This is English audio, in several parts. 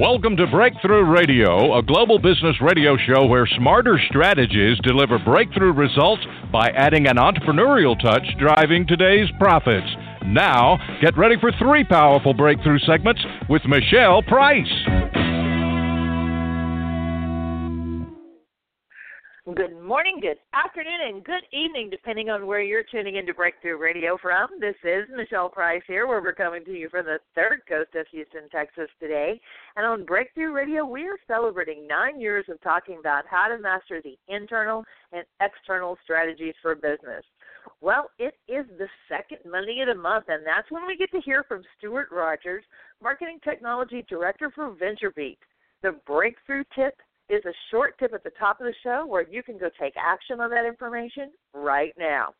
Welcome to Breakthrough Radio, a global business radio show where smarter strategies deliver breakthrough results by adding an entrepreneurial touch driving today's profits. Now, get ready for three powerful breakthrough segments with Michele Price. Good morning, good afternoon, and good evening, depending on where you're tuning into Breakthrough Radio from. This is Michele Price here, where we're coming to you from the third coast of Houston, Texas today. And on Breakthrough Radio, we are celebrating nine years of talking about how to master the internal and external strategies for business. Well, it is the second Monday of the month, and that's when we get to hear from Stewart Rogers, Marketing Technology Director for VentureBeat. The breakthrough tip is a short tip at the top of the show where you can go take action on that information right now.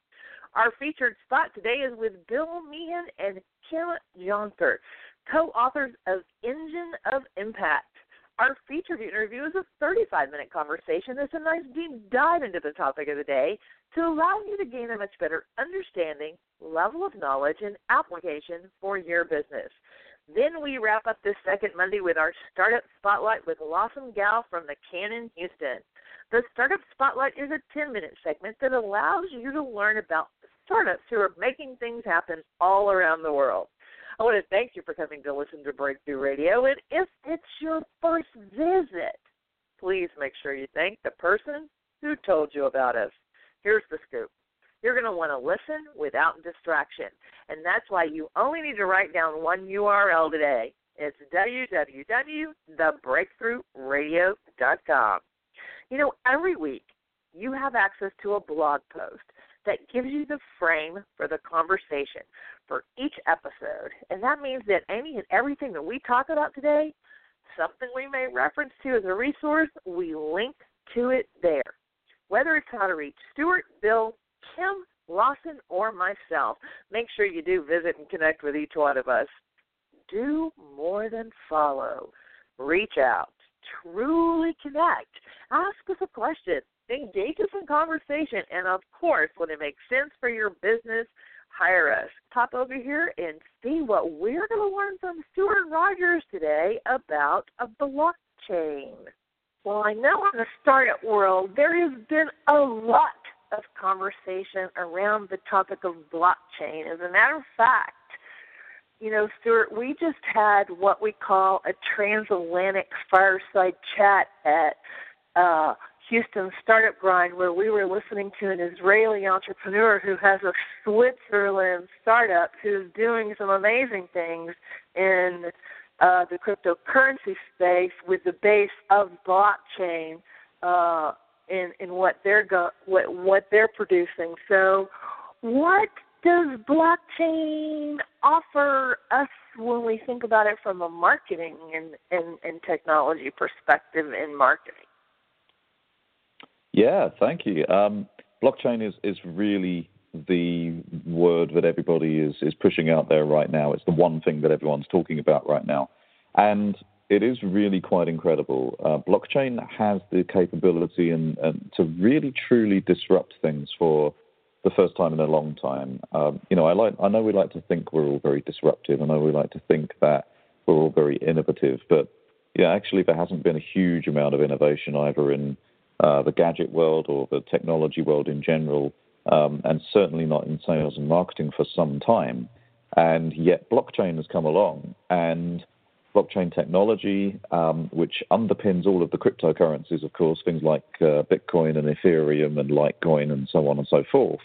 Our featured spot today is with Bill Meehan and Kim Jonker, co-authors of Engine of Impact. Our featured interview is a 35 minute conversation that's a nice deep dive into the topic of the day to allow you to gain a much better understanding, level of knowledge, and application for your business. Then we wrap up this second Monday with our Startup Spotlight with Lawson Gow from the Cannon Houston. The Startup Spotlight is a 10 minute segment that allows you to learn about startups who are making things happen all around the world. I want to thank you for coming to listen to Breakthrough Radio. And if it's your first visit, please make sure you thank the person who told you about us. Here's the scoop you're going to want to listen without distraction. And that's why you only need to write down one URL today. It's www.thebreakthroughradio.com. You know, every week you have access to a blog post that gives you the frame for the conversation for each episode. And that means that any and everything that we talk about today, something we may reference to as a resource, we link to it there. Whether it's how to reach Stewart, Bill, Kim Lawson or myself. Make sure you do visit and connect with each one of us. Do more than follow. Reach out. Truly connect. Ask us a question. Engage us in conversation. And of course, when it makes sense for your business, hire us. Pop over here and see what we're going to learn from Stewart Rogers today about a blockchain. Well, I know in the startup world there has been a lot of conversation around the topic of blockchain. As a matter of fact, you know, Stewart, we just had what we call a transatlantic fireside chat at uh, Houston Startup Grind, where we were listening to an Israeli entrepreneur who has a Switzerland startup who's doing some amazing things in uh, the cryptocurrency space with the base of blockchain. Uh, in in what they're go what what they're producing. So, what does blockchain offer us when we think about it from a marketing and and, and technology perspective in marketing? Yeah, thank you. Um, blockchain is is really the word that everybody is is pushing out there right now. It's the one thing that everyone's talking about right now, and it is really quite incredible. Uh, blockchain has the capability and, and, to really truly disrupt things for the first time in a long time. Um, you know, I like I know we like to think we're all very disruptive. I know we like to think that we're all very innovative, but yeah, actually there hasn't been a huge amount of innovation either in uh, the gadget world or the technology world in general, um, and certainly not in sales and marketing for some time. And yet blockchain has come along and blockchain technology, um, which underpins all of the cryptocurrencies, of course, things like uh, Bitcoin and Ethereum and Litecoin and so on and so forth,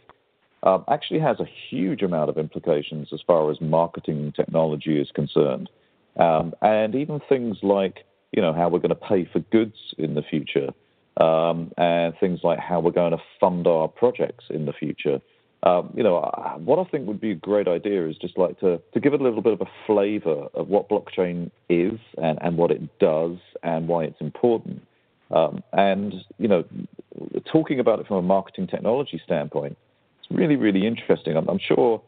um, actually has a huge amount of implications as far as marketing technology is concerned. Um, and even things like, you know, how we're going to pay for goods in the future, um, and things like how we're going to fund our projects in the future. Um, you know, what I think would be a great idea is just like to, to give it a little bit of a flavor of what blockchain is and, and what it does and why it's important. Um, and, you know, talking about it from a marketing technology standpoint, it's really, really interesting. I'm, I'm sure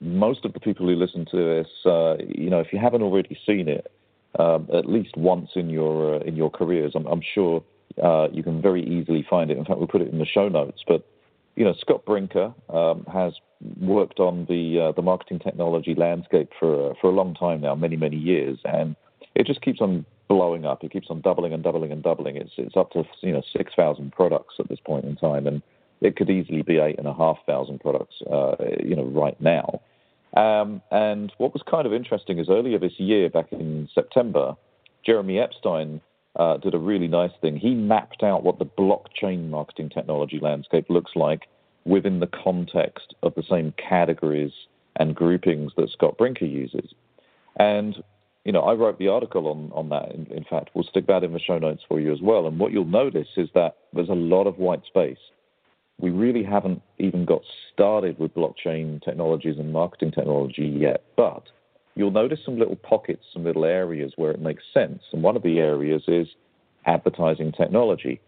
most of the people who listen to this, uh, you know, if you haven't already seen it, um, at least once in your uh, in your careers, I'm, I'm sure uh, you can very easily find it. In fact, we'll put it in the show notes. But you know, Scott Brinker um, has worked on the uh, the marketing technology landscape for uh, for a long time now, many many years, and it just keeps on blowing up. It keeps on doubling and doubling and doubling. It's it's up to you know six thousand products at this point in time, and it could easily be eight and a half thousand products, uh, you know, right now. Um, and what was kind of interesting is earlier this year, back in September, Jeremy Epstein uh, did a really nice thing. He mapped out what the blockchain marketing technology landscape looks like within the context of the same categories and groupings that Scott Brinker uses. And you know, I wrote the article on on that. In, in, fact, we'll stick that in the show notes for you as well. And what you'll notice is that there's a lot of white space. We really haven't even got started with blockchain technologies and marketing technology yet, but you'll notice some little pockets, some little areas where it makes sense. And one of the areas is advertising technology.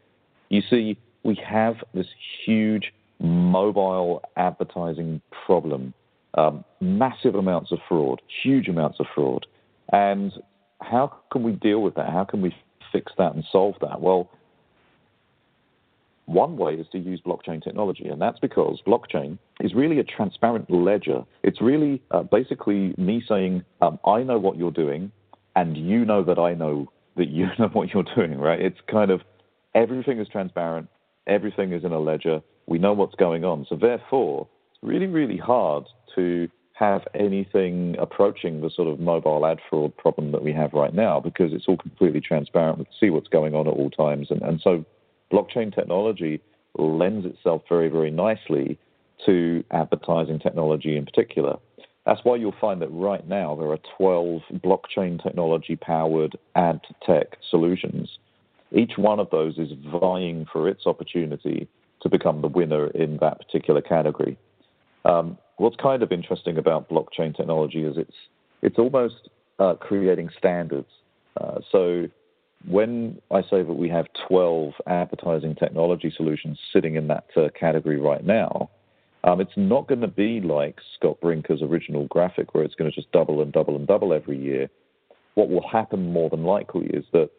You see, we have this huge mobile advertising problem, um, massive amounts of fraud, huge amounts of fraud. And how can we deal with that? How can we fix that and solve that? Well, one way is to use blockchain technology, and that's because blockchain is really a transparent ledger. It's really uh, basically me saying, um, I know what you're doing, and you know that I know that you know what you're doing, right? It's kind of everything is transparent, everything is in a ledger, we know what's going on. So, therefore, it's really, really hard to have anything approaching the sort of mobile ad fraud problem that we have right now because it's all completely transparent. We can see what's going on at all times. And, and so blockchain technology lends itself very, very nicely to advertising technology in particular. That's why you'll find that right now there are 12 blockchain technology powered ad tech solutions. Each one of those is vying for its opportunity to become the winner in that particular category. Um, what's kind of interesting about blockchain technology is it's it's almost uh, creating standards. Uh, so when I say that we have 12 advertising technology solutions sitting in that uh, category right now, um, it's not going to be like Scott Brinker's original graphic where it's going to just double and double and double every year. What will happen more than likely is that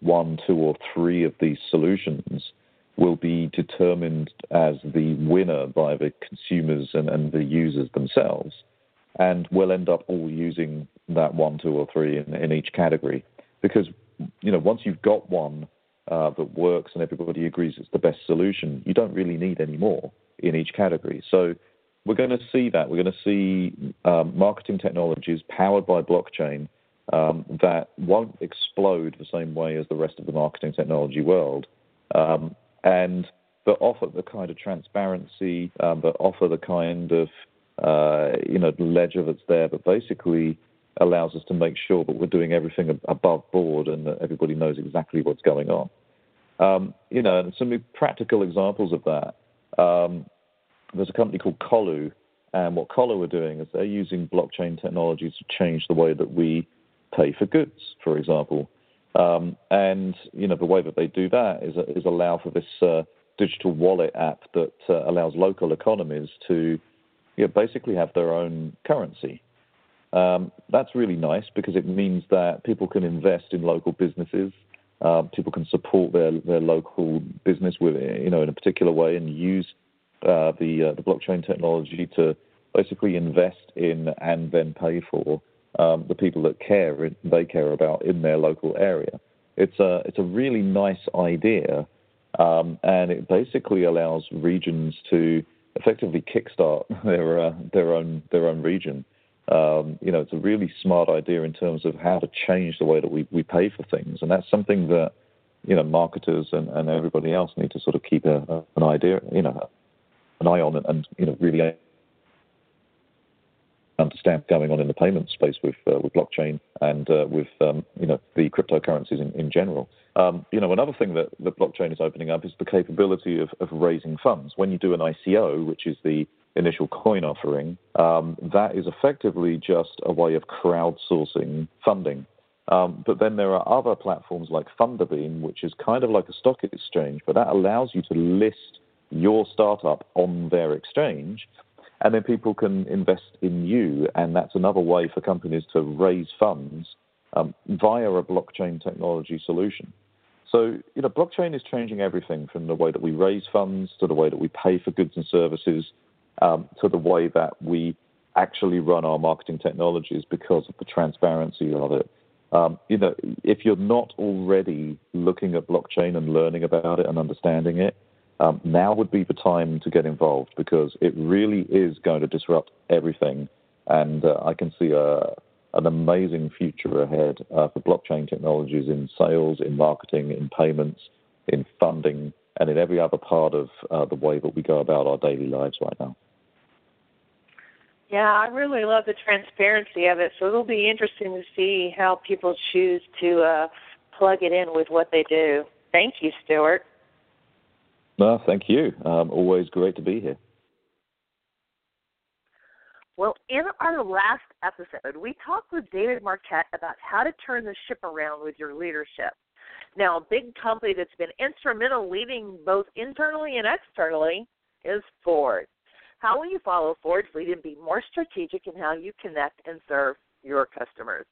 one, two, or three of these solutions will be determined as the winner by the consumers and, and the users themselves. And we'll end up all using that one, two, or three in, in each category. Because, you know, once you've got one uh, that works and everybody agrees it's the best solution, you don't really need any more in each category. So we're going to see that. We're going to see um, marketing technologies powered by blockchain um, that won't explode the same way as the rest of the marketing technology world. Um, and but offer the kind of transparency, um, but offer the kind of uh, you know ledger that's there, but basically allows us to make sure that we're doing everything above board and that everybody knows exactly what's going on. Um, you know, and some practical examples of that. Um, there's a company called Colu, and what Colu are doing is they're using blockchain technology to change the way that we pay for goods, for example. Um, and you know the way that they do that is is allow for this uh, digital wallet app that uh, allows local economies to you know, basically have their own currency. Um, that's really nice because it means that people can invest in local businesses. Uh, people can support their, their local business with you know in a particular way and use uh, the uh, the blockchain technology to basically invest in and then pay for um, the people that care they care about in their local area. It's a it's a really nice idea, um, and it basically allows regions to effectively kickstart their uh, their own their own region. Um, you know, it's a really smart idea in terms of how to change the way that we, we pay for things, and that's something that you know marketers and, and everybody else need to sort of keep a, an idea, you know, an eye on and, and you know really understand going on in the payment space with uh, with blockchain and uh, with um, you know the cryptocurrencies in, in general. Um, you know, another thing that the blockchain is opening up is the capability of, of raising funds. When you do an ICO, which is the initial coin offering, um, that is effectively just a way of crowdsourcing funding. Um, but then there are other platforms like Thunderbeam, which is kind of like a stock exchange, but that allows you to list your startup on their exchange and then people can invest in you, and that's another way for companies to raise funds um, via a blockchain technology solution. So, you know, blockchain is changing everything from the way that we raise funds to the way that we pay for goods and services to the way that we actually run our marketing technologies because of the transparency of it. Um, you know, if you're not already looking at blockchain and learning about it and understanding it, um, now would be the time to get involved because it really is going to disrupt everything. And uh, I can see a, an amazing future ahead uh, for blockchain technologies in sales, in marketing, in payments, in funding, and in every other part of uh, the way that we go about our daily lives right now. Yeah, I really love the transparency of it. So it'll be interesting to see how people choose to uh, plug it in with what they do. Thank you, Stewart. No, thank you. Um, always great to be here. Well, in our last episode, we talked with David Marquet about how to turn the ship around with your leadership. Now, a big company that's been instrumental leading both internally and externally is Ford. How will you follow Ford's lead and be more strategic in how you connect and serve your customers?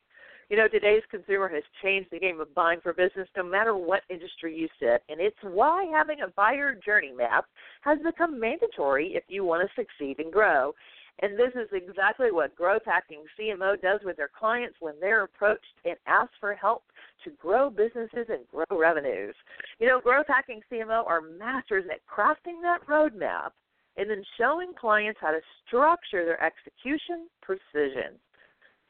You know, today's consumer has changed the game of buying for business no matter what industry you sit, and it's why having a buyer journey map has become mandatory if you want to succeed and grow. And this is exactly what Growth Hacking CMO does with their clients when they're approached and asked for help to grow businesses and grow revenues. You know, Growth Hacking CMO are masters at crafting that roadmap and then showing clients how to structure their execution precision.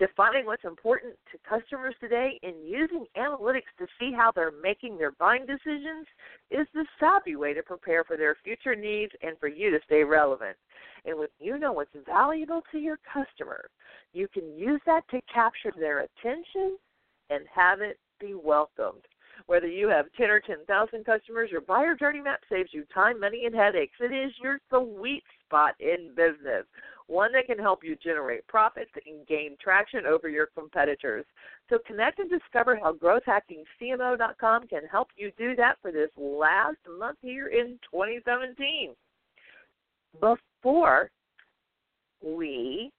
Defining what's important to customers today and using analytics to see how they're making their buying decisions is the savvy way to prepare for their future needs and for you to stay relevant. And when you know what's valuable to your customer, you can use that to capture their attention and have it be welcomed. Whether you have 10 or 10,000 customers, your buyer journey map saves you time, money, and headaches. It is your sweet spot in business, one that can help you generate profits and gain traction over your competitors. So connect and discover how growthhackingcmo.com can help you do that for this last month here in 2017. Before we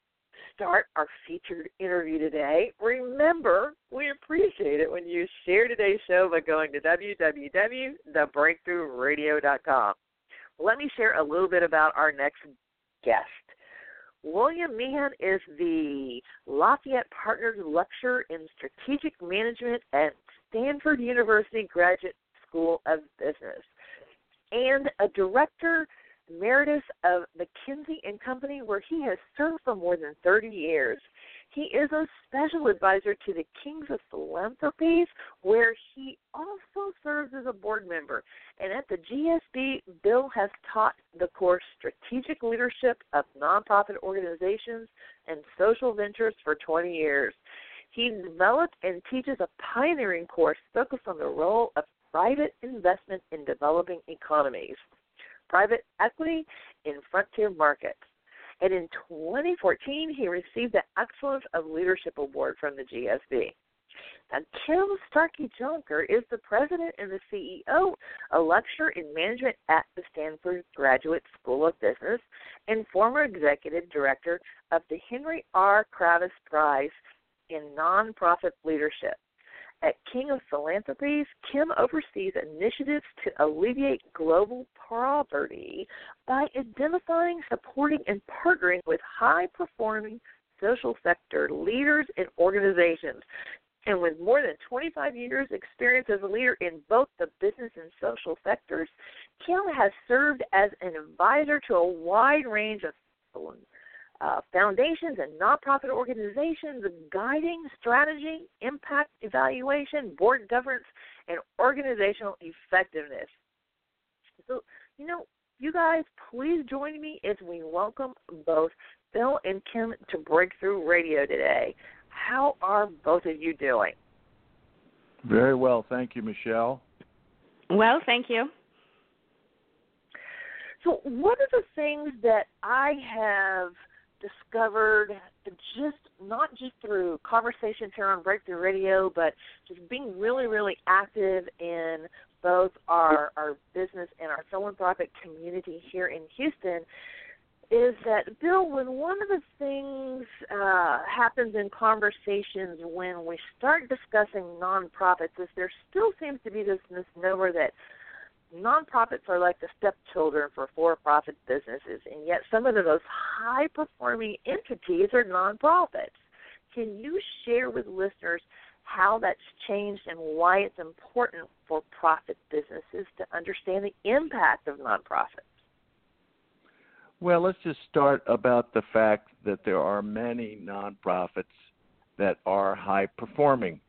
start our featured interview today, remember we appreciate it when you share today's show by going to www.thebreakthroughradio.com. Let me share a little bit about our next guest. William Meehan is the Lafayette Partners Lecturer in Strategic Management at Stanford University Graduate School of Business and a director emeritus of McKinsey and Company, where he has served for more than 30 years. He is a special advisor to the Kings of Philanthropies, where he also serves as a board member. And at the GSB, Bill has taught the course Strategic Leadership of Nonprofit Organizations and Social Ventures for 20 years. He developed and teaches a pioneering course focused on the role of private investment in developing economies private equity in frontier markets. And in 2014, he received the Excellence of Leadership Award from the GSB. Now, Kim Starkey Jonker is the president and the CEO, a lecturer in management at the Stanford Graduate School of Business, and former executive director of the Henry R. Kravis Prize in Nonprofit Leadership. At King of Philanthropies, Kim oversees initiatives to alleviate global poverty by identifying, supporting, and partnering with high performing social sector leaders and organizations. And with more than 25 years' experience as a leader in both the business and social sectors, Kim has served as an advisor to a wide range of uh, foundations and nonprofit organizations guiding strategy, impact evaluation, board governance, and organizational effectiveness. So, you know, you guys, please join me as we welcome both Bill and Kim to Breakthrough Radio today. How are both of you doing? Very well, thank you, Michele. Well, thank you. So, one of the things that I have discovered just not just through conversations here on Breakthrough Radio, but just being really, really active in both our our business and our philanthropic community here in Houston is that Bill, when one of the things uh, happens in conversations when we start discussing nonprofits is there still seems to be this misnomer that nonprofits are like the stepchildren for for-profit businesses, and yet some of the most high-performing entities are nonprofits. Can you share with listeners how that's changed and why it's important for profit businesses to understand the impact of nonprofits. Well, let's just start about the fact that there are many nonprofits that are high performing.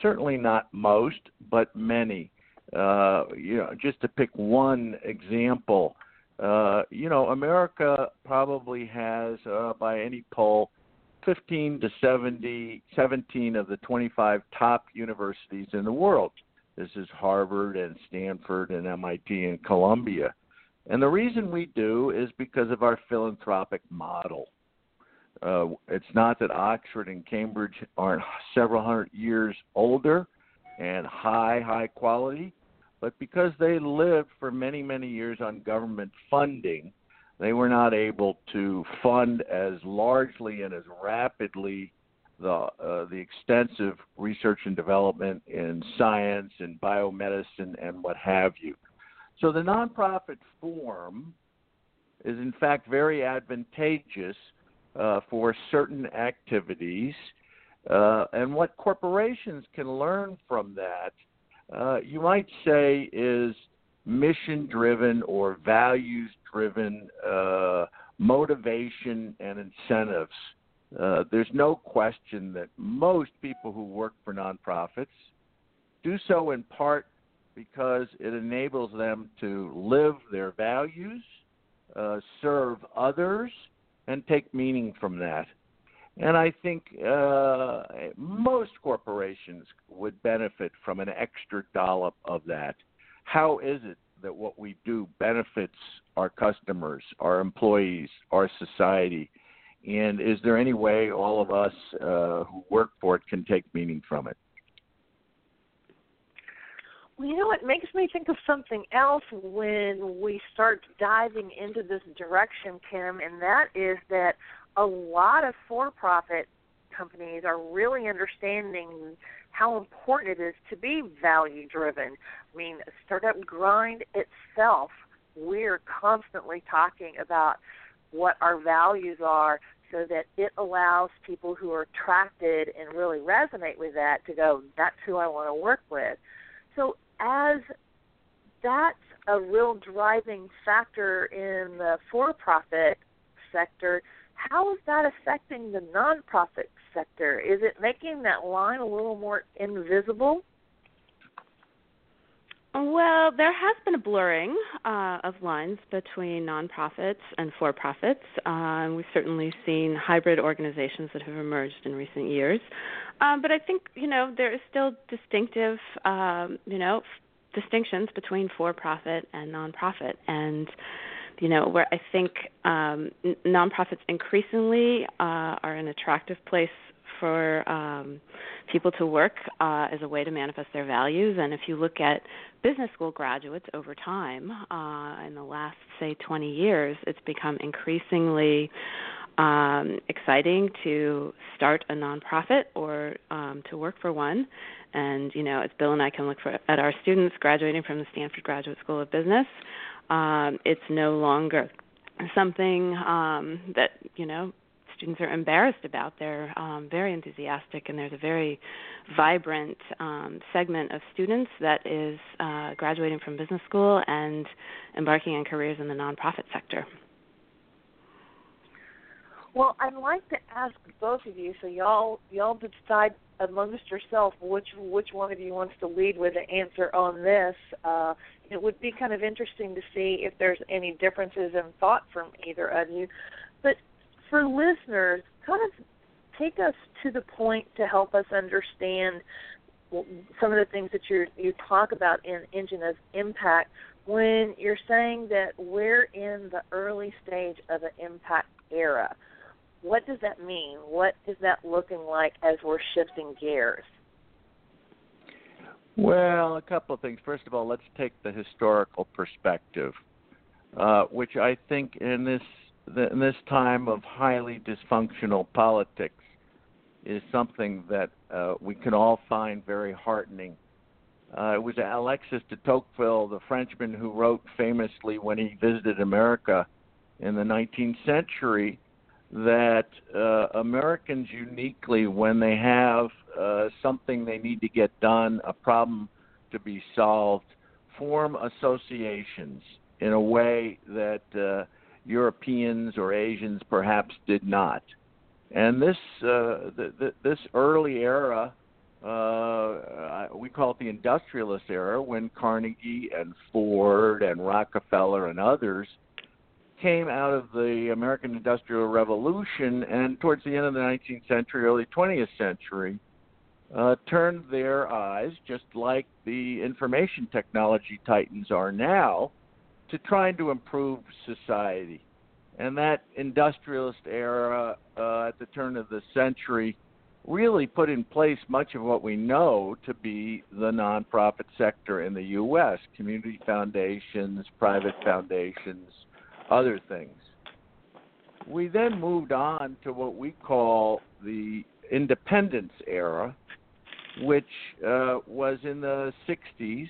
Certainly not most, but many. Uh, you know, just to pick one example, uh, you know, America probably has, uh, by any poll, 15 to 70, 17 of the 25 top universities in the world. This is Harvard and Stanford and MIT and Columbia. And the reason we do is because of our philanthropic model. Uh, it's not that Oxford and Cambridge aren't several hundred years older and high, high quality, but because they lived for many, many years on government funding, they were not able to fund as largely and as rapidly the uh, the extensive research and development in science and biomedicine and what have you. So the nonprofit form is in fact very advantageous uh, for certain activities. Uh, and what corporations can learn from that, uh, you might say, is mission driven or values driven uh, motivation and incentives. Uh, there's no question that most people who work for nonprofits do so in part because it enables them to live their values, uh, serve others, and take meaning from that. And I think uh, most corporations would benefit from an extra dollop of that. How is it that what we do benefits our customers, our employees, our society? And is there any way all of us uh, who work for it can take meaning from it? Well, you know, it makes me think of something else when we start diving into this direction, Kim, and that is that a lot of for profit companies are really understanding how important it is to be value driven. I mean, Startup Grind itself, we're constantly talking about what our values are so that it allows people who are attracted and really resonate with that to go, that's who I want to work with. So as that's a real driving factor in the for-profit sector, how is that affecting the nonprofit sector? Is it making that line a little more invisible? Well, there has been a blurring uh, of lines between nonprofits and for profits. Uh, we've certainly seen hybrid organizations that have emerged in recent years. Um, but I think, you know, there is still distinctive, um, you know, distinctions between for profit and nonprofit. And, you know, where I think um, n- nonprofits increasingly uh, are an attractive place for um, people to work uh, as a way to manifest their values. And if you look at business school graduates over time, uh, in the last, say, 20 years, it's become increasingly um, exciting to start a nonprofit or um, to work for one. And you know, as Bill and I can look for, at our students graduating from the Stanford Graduate School of Business, um, it's no longer something um, that you know students are embarrassed about. They're um, very enthusiastic, and there's a very vibrant um, segment of students that is uh, graduating from business school and embarking on careers in the nonprofit sector. Well, I'd like to ask both of you, so y'all y'all decide amongst yourself which which one of you wants to lead with an answer on this. Uh, it would be kind of interesting to see if there's any differences in thought from either of you. But for listeners, kind of take us to the point to help us understand some of the things that you you talk about in Engine of Impact when you're saying that we're in the early stage of an impact era what does that mean? What is that looking like as we're shifting gears? Well, a couple of things. First of all, let's take the historical perspective, uh, which I think in this in this time of highly dysfunctional politics is something that uh, we can all find very heartening. Uh, it was Alexis de Tocqueville, the Frenchman, who wrote famously when he visited America in the 19th century that uh, Americans uniquely, when they have uh, something they need to get done, a problem to be solved, form associations in a way that uh, Europeans or Asians perhaps did not. And this uh, the, this early era, uh, we call it the industrialist era, when Carnegie and Ford and Rockefeller and others came out of the American Industrial Revolution and towards the end of the 19th century, early 20th century, uh, turned their eyes, just like the information technology titans are now, to trying to improve society. And that industrialist era uh, at the turn of the century really put in place much of what we know to be the nonprofit sector in the U.S. community foundations, private foundations, other things. We then moved on to what we call the independence era, which uh, was in the 60s.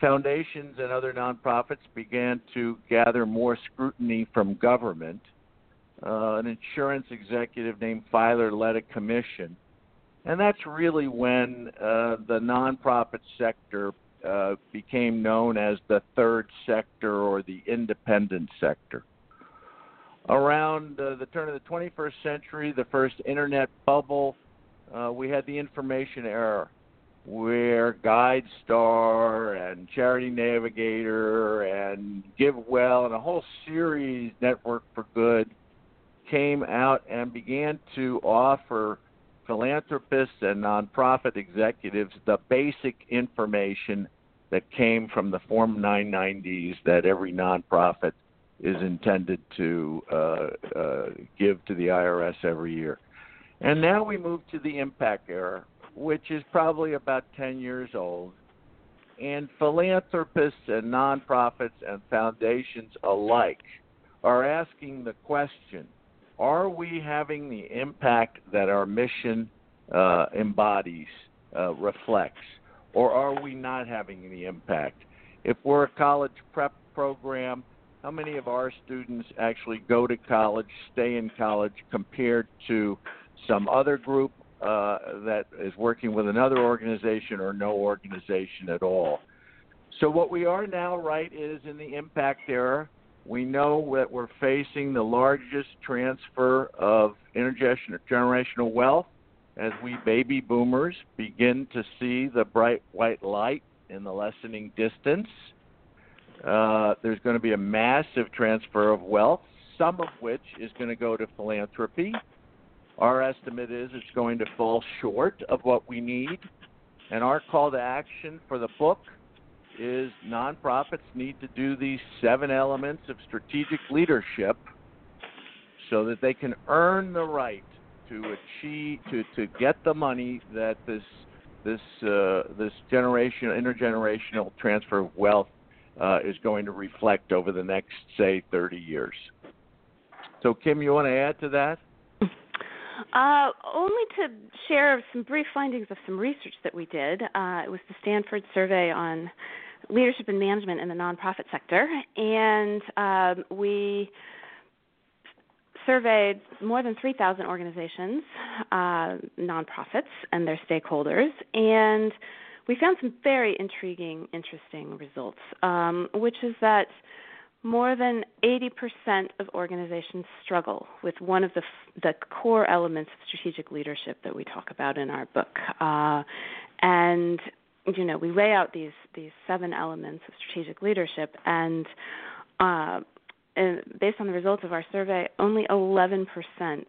Foundations and other nonprofits began to gather more scrutiny from government. Uh, an insurance executive named Filer led a commission. And that's really when uh, the nonprofit sector uh, became known as the third sector or the independent sector. Around uh, the turn of the 21st century, the first internet bubble, uh, we had the information era where GuideStar and Charity Navigator and GiveWell and a whole series, Network for Good, came out and began to offer philanthropists and nonprofit executives the basic information that came from the Form 990s that every nonprofit is intended to uh, uh, give to the IRS every year. And now we move to the impact era, which is probably about 10 years old. And philanthropists and nonprofits and foundations alike are asking the question are we having the impact that our mission uh, embodies, uh, reflects? or are we not having any impact? If we're a college prep program, how many of our students actually go to college, stay in college, compared to some other group uh, that is working with another organization or no organization at all? So, what we are now, right, is in the impact era. We know that we're facing the largest transfer of intergenerational wealth as we baby boomers begin to see the bright white light in the lessening distance. Uh, there's going to be a massive transfer of wealth, some of which is going to go to philanthropy. Our estimate is it's going to fall short of what we need. And our call to action for the book is nonprofits need to do these seven elements of strategic leadership so that they can earn the right to achieve to to get the money that this this uh, this generation intergenerational transfer of wealth uh, is going to reflect over the next say 30 years. So Kim, you want to add to that? Uh, only to share some brief findings of some research that we did. Uh, it was the Stanford survey on leadership and management in the nonprofit sector, and um, we surveyed more than 3,000 organizations, uh, nonprofits, and their stakeholders, and we found some very intriguing, interesting results, um, which is that more than 80% of organizations struggle with one of the, the core elements of strategic leadership that we talk about in our book. Uh, and you know, we lay out these these seven elements of strategic leadership, and uh, and based on the results of our survey, only 11%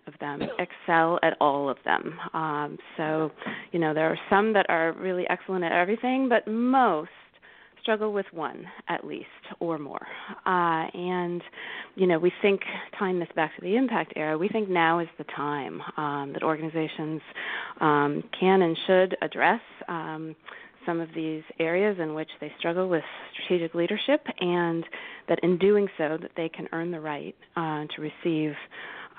of them excel at all of them. Um, so, you know, there are some that are really excellent at everything, but most struggle with one at least or more. Uh, and, you know, we think, tying this back to the impact era, we think now is the time um, that organizations um, can and should address. Um, some of these areas in which they struggle with strategic leadership, and that in doing so, that they can earn the right uh, to receive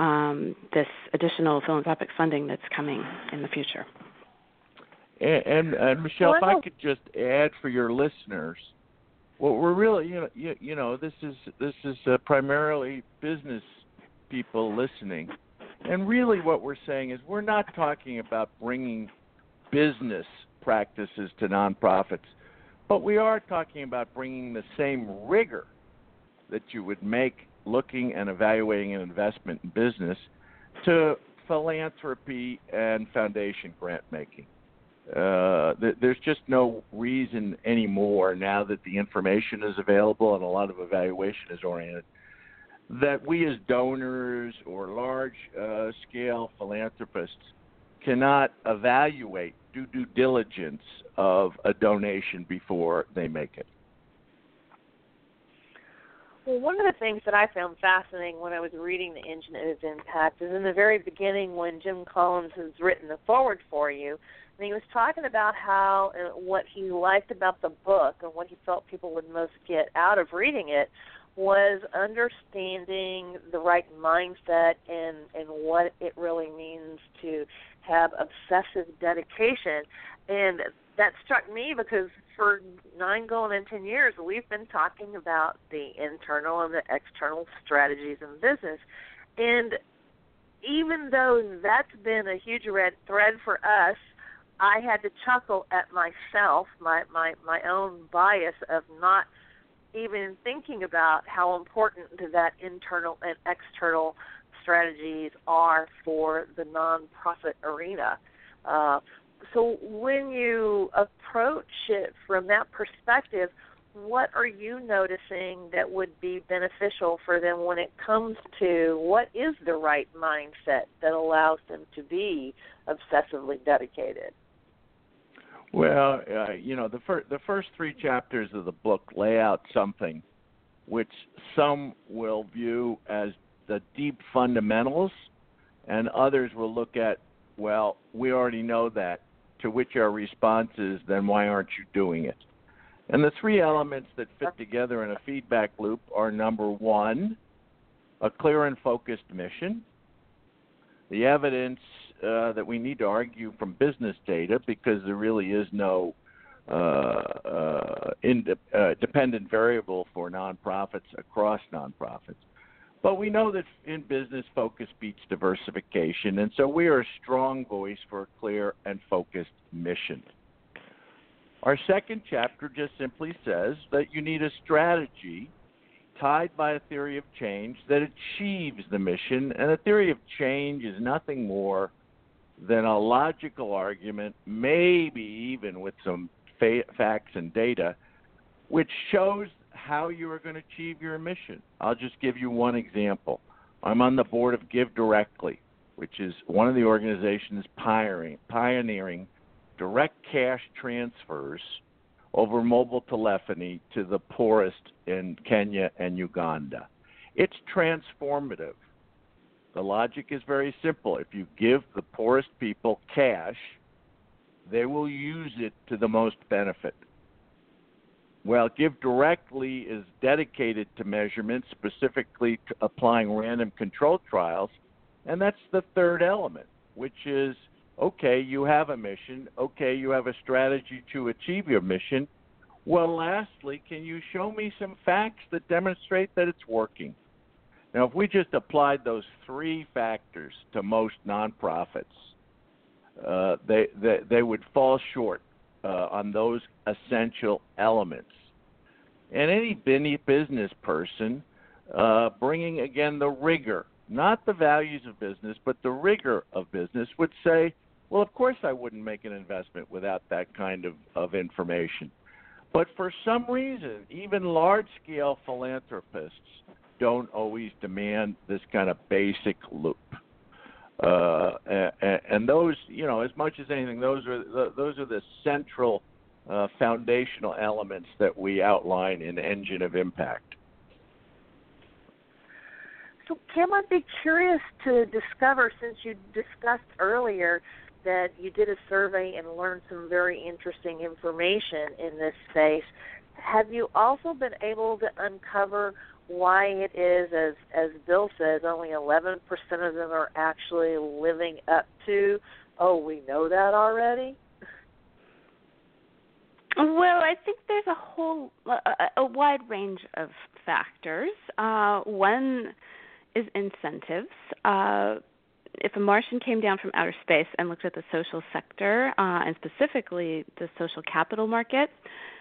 um, this additional philanthropic funding that's coming in the future. And, and, and Michele, well, if I could just add for your listeners, what we're really, you know, you, you know, this is this is uh, primarily business people listening. And really, what we're saying is we're not talking about bringing business practices to nonprofits, but we are talking about bringing the same rigor that you would make looking and evaluating an investment in business to philanthropy and foundation grant making. Uh, there's just no reason anymore now that the information is available and a lot of evaluation is oriented that we as donors or large uh, scale philanthropists cannot evaluate, do due diligence of a donation before they make it. Well, one of the things that I found fascinating when I was reading The Engine of Impact is in the very beginning when Jim Collins has written the forward for you, and he was talking about how uh, what he liked about the book and what he felt people would most get out of reading it was understanding the right mindset and and what it really means to have obsessive dedication. And that struck me because for nine going in ten years we've been talking about the internal and the external strategies in business. And even though that's been a huge red thread for us I had to chuckle at myself, my my my own bias of not even thinking about how important that internal and external strategies are for the nonprofit arena. Uh, so when you approach it from that perspective, what are you noticing that would be beneficial for them when it comes to what is the right mindset that allows them to be obsessively dedicated? Well, uh, you know, the first the first three chapters of the book lay out something which some will view as the deep fundamentals, and others will look at, well, we already know that. To which our response is, then why aren't you doing it? And the three elements that fit together in a feedback loop are number one, a clear and focused mission. The evidence uh, that we need to argue from business data because there really is no uh, uh, independent uh, variable for nonprofits across nonprofits. But we know that in business, focus beats diversification, and so we are a strong voice for a clear and focused mission. Our second chapter just simply says that you need a strategy tied by a theory of change that achieves the mission, and a theory of change is nothing more than a logical argument, maybe even with some fa- facts and data, which shows how you are going to achieve your mission. I'll just give you one example. I'm on the board of GiveDirectly, which is one of the organizations pioneering, pioneering direct cash transfers over mobile telephony to the poorest in Kenya and Uganda. It's transformative. The logic is very simple. If you give the poorest people cash, they will use it to the most benefit. Well, GiveDirectly is dedicated to measurement, specifically to applying random control trials, and that's the third element, which is okay, you have a mission, okay, you have a strategy to achieve your mission. Well, lastly, can you show me some facts that demonstrate that it's working? Now, if we just applied those three factors to most nonprofits, uh, they, they they would fall short on those essential elements. And any business person uh, bringing again the rigor, not the values of business, but the rigor of business, would say, well, of course I wouldn't make an investment without that kind of, of information. But for some reason, even large scale philanthropists don't always demand this kind of basic loop. Uh, and, and those, you know, as much as anything, those are the, those are the central uh, foundational elements that we outline in Engine of Impact. So, Kim, I'd be curious to discover, since you discussed earlier that you did a survey and learned some very interesting information in this space, have you also been able to uncover why it is, as as Bill says, only 11% of them are actually living up to. Oh, we know that already. Well, I think there's a whole a, a wide range of factors. Uh, one is incentives. Uh, if a Martian came down from outer space and looked at the social sector uh, and specifically the social capital market,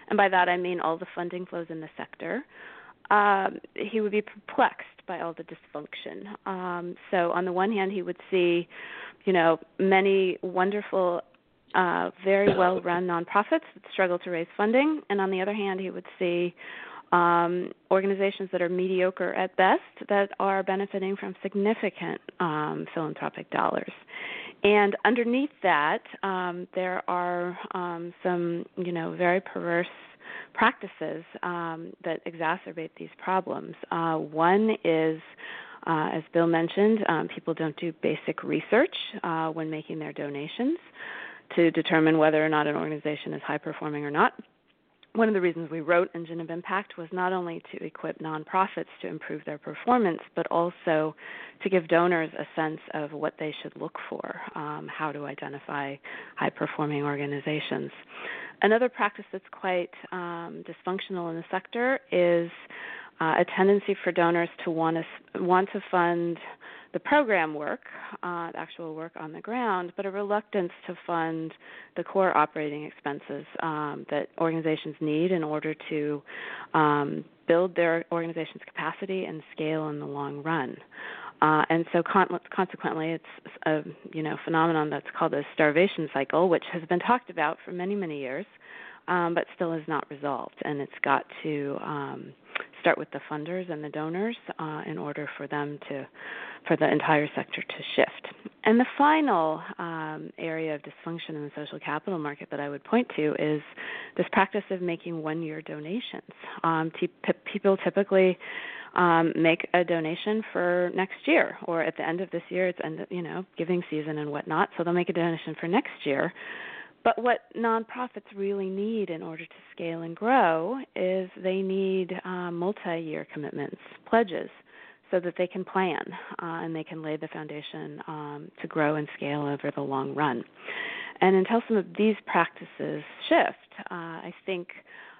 and by that I mean all the funding flows in the sector, um, he would be perplexed by all the dysfunction. Um, so on the one hand, he would see, you know, many wonderful, uh, very well-run nonprofits that struggle to raise funding, and on the other hand, he would see um, organizations that are mediocre at best that are benefiting from significant um, philanthropic dollars. And underneath that, um, there are um, some, you know, very perverse practices um, that exacerbate these problems. Uh, one is, uh, as Bill mentioned, um, people don't do basic research uh, when making their donations to determine whether or not an organization is high performing or not one of the reasons we wrote Engine of Impact was not only to equip nonprofits to improve their performance, but also to give donors a sense of what they should look for, um, how to identify high performing organizations. Another practice that's quite um, dysfunctional in the sector is uh, a tendency for donors to want to want to fund the program work, uh, actual work on the ground, but a reluctance to fund the core operating expenses um, that organizations need in order to um, build their organization's capacity and scale in the long run. Uh, and so, con- consequently, it's a you know phenomenon that's called a starvation cycle, which has been talked about for many, many years, um, but still is not resolved. And it's got to um, start with the funders and the donors uh, in order for them to for the entire sector to shift. And the final um, area of dysfunction in the social capital market that I would point to is this practice of making one-year donations. Um, people typically um, make a donation for next year, or at the end of this year, it's end, you know giving season and whatnot. So they'll make a donation for next year. But what nonprofits really need in order to scale and grow is they need uh, multi year commitments, pledges, so that they can plan uh, and they can lay the foundation um, to grow and scale over the long run. And until some of these practices shift, uh, I think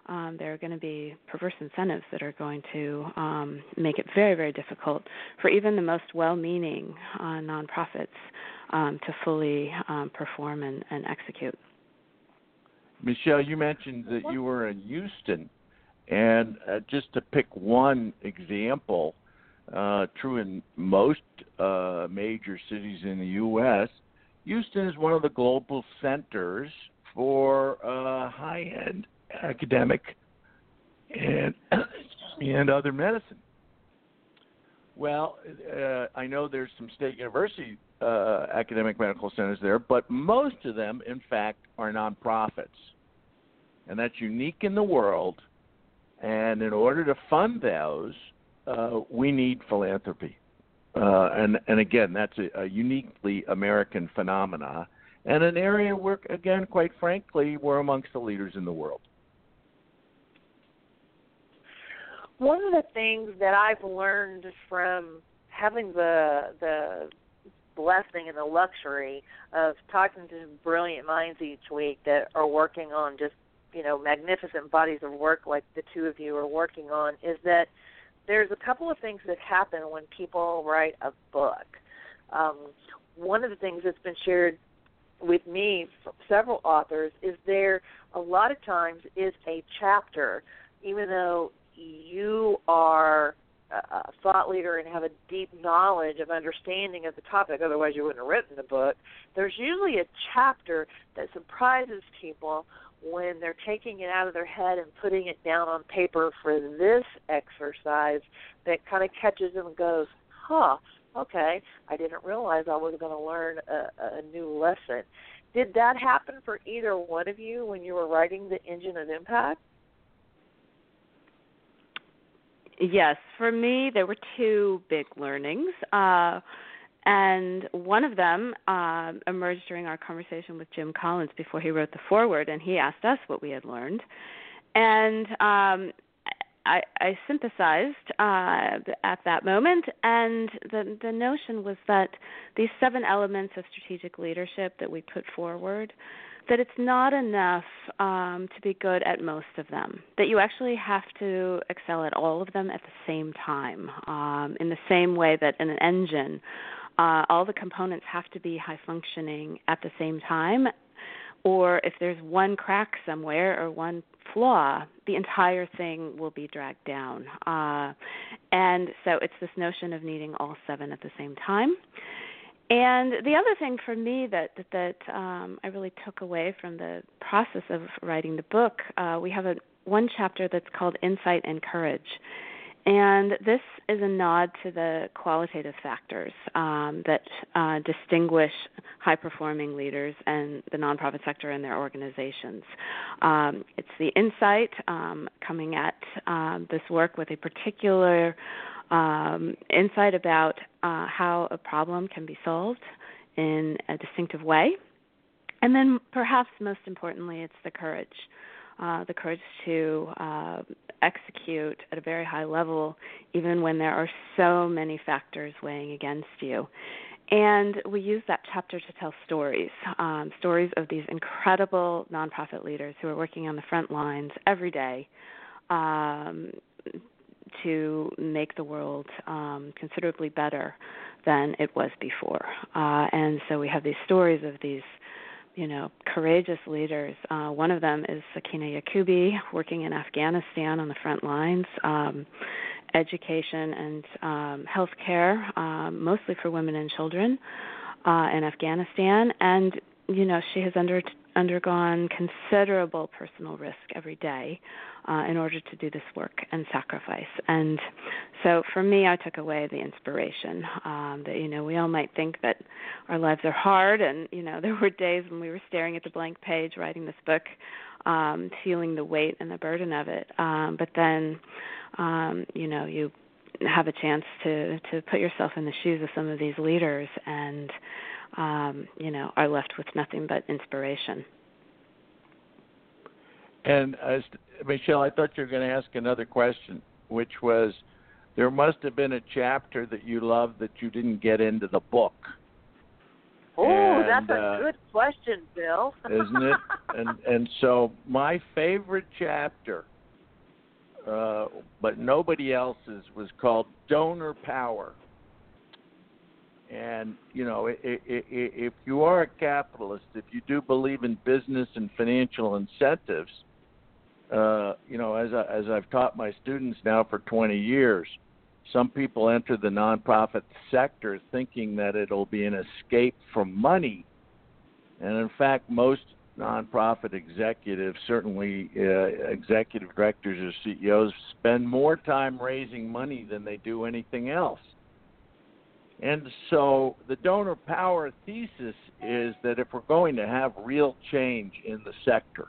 um, there are going to be perverse incentives that are going to um, make it very, very difficult for even the most well meaning uh, nonprofits um, to fully um, perform and, and execute. Michele, you mentioned that you were in Houston, and uh, just to pick one example, uh, true in most uh, major cities in the U.S., Houston is one of the global centers for uh, high-end academic and and other medicine. Well, uh, I know there's some state university uh, academic medical centers there, but most of them, in fact, are nonprofits, and that's unique in the world. And in order to fund those, uh, we need philanthropy, uh, and and again, that's a, a uniquely American phenomena, and an area where, again, quite frankly, we're amongst the leaders in the world. one of the things that I've learned from having the the blessing and the luxury of talking to brilliant minds each week that are working on just you know magnificent bodies of work like the two of you are working on is that there's a couple of things that happen when people write a book. Um, one of the things that's been shared with me from several authors is there a lot of times is a chapter even though you are a thought leader and have a deep knowledge of understanding of the topic, otherwise you wouldn't have written the book. There's usually a chapter that surprises people when they're taking it out of their head and putting it down on paper for this exercise that kind of catches them and goes, huh, okay, I didn't realize I was going to learn a, a new lesson. Did that happen for either one of you when you were writing The Engine of Impact? Yes, for me, there were two big learnings. Uh, and one of them uh, emerged during our conversation with Jim Collins before he wrote the foreword, and he asked us what we had learned. And um, I, I synthesized uh, at that moment, and the, the notion was that these seven elements of strategic leadership that we put forward that it's not enough um, to be good at most of them. That you actually have to excel at all of them at the same time, um, in the same way that in an engine, uh, all the components have to be high functioning at the same time, or if there's one crack somewhere or one flaw, the entire thing will be dragged down. Uh, and so it's this notion of needing all seven at the same time. And the other thing for me that that um, I really took away from the process of writing the book, uh, we have a one chapter that's called Insight and Courage, and this is a nod to the qualitative factors um, that uh, distinguish high performing leaders and the nonprofit sector and their organizations. Um, it's the insight um, coming at um, this work with a particular um, insight about uh, how a problem can be solved in a distinctive way. And then, perhaps most importantly, it's the courage. Uh, the courage to uh, execute at a very high level, even when there are so many factors weighing against you. And we use that chapter to tell stories um, stories of these incredible nonprofit leaders who are working on the front lines every day um, to make the world um, considerably better than it was before. Uh, and so we have these stories of these you know, courageous leaders. Uh, one of them is Sakena Yacoobi, working in Afghanistan on the front lines, um, education and um, health care, um, mostly for women and children uh, in Afghanistan. And, you know, she has under, undergone considerable personal risk every day uh, in order to do this work and sacrifice. And so for me, I took away the inspiration um, that, you know, we all might think that our lives are hard. And, you know, there were days when we were staring at the blank page writing this book, um, feeling the weight and the burden of it. Um, but then, um, you know, you have a chance to to put yourself in the shoes of some of these leaders and um you know are left with nothing but inspiration and as Michele, I thought you were going to ask another question, which was there must have been a chapter that you loved that you didn't get into the book. Oh, that's a uh, good question, Bill. isn't it? And and so my favorite chapter, uh, but nobody else's, was called Donor Power. And you know, if you are a capitalist, if you do believe in business and financial incentives, uh, you know, as I, as I've taught my students now for 20 years, some people enter the nonprofit sector thinking that it'll be an escape from money, and in fact, most nonprofit executives, certainly uh, executive directors or CEOs, spend more time raising money than they do anything else. And so the donor power thesis is that if we're going to have real change in the sector,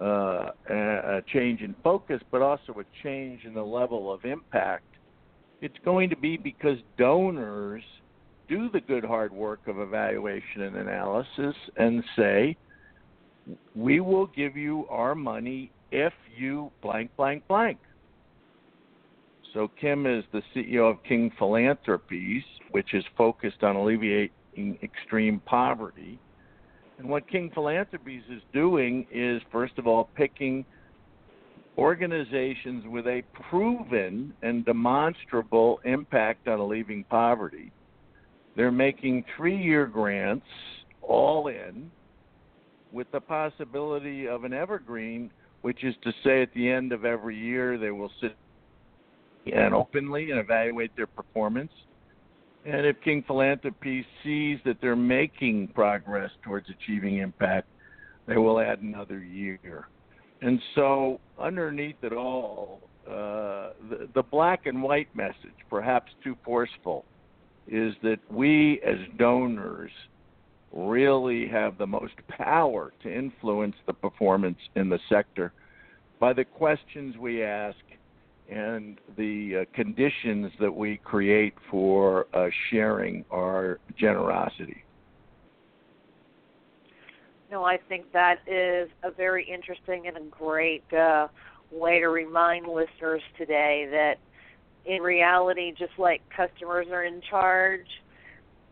uh, a change in focus, but also a change in the level of impact. It's going to be because donors do the good hard work of evaluation and analysis and say, we will give you our money if you blank, blank, blank. So Kim is the CEO of King Philanthropies, which is focused on alleviating extreme poverty. And what King Philanthropies is doing is, first of all, picking organizations with a proven and demonstrable impact on alleviating poverty. They're making three year grants all in with the possibility of an evergreen, which is to say, at the end of every year, they will sit and openly and evaluate their performance and if King Philanthropy sees that they're making progress towards achieving impact, they will add another year. And so, underneath it all, uh, the, the black and white message, perhaps too forceful, is that we as donors really have the most power to influence the performance in the sector by the questions we ask and the uh, conditions that we create for uh, sharing our generosity. No, I think that is a very interesting and a great uh, way to remind listeners today that in reality, just like customers are in charge,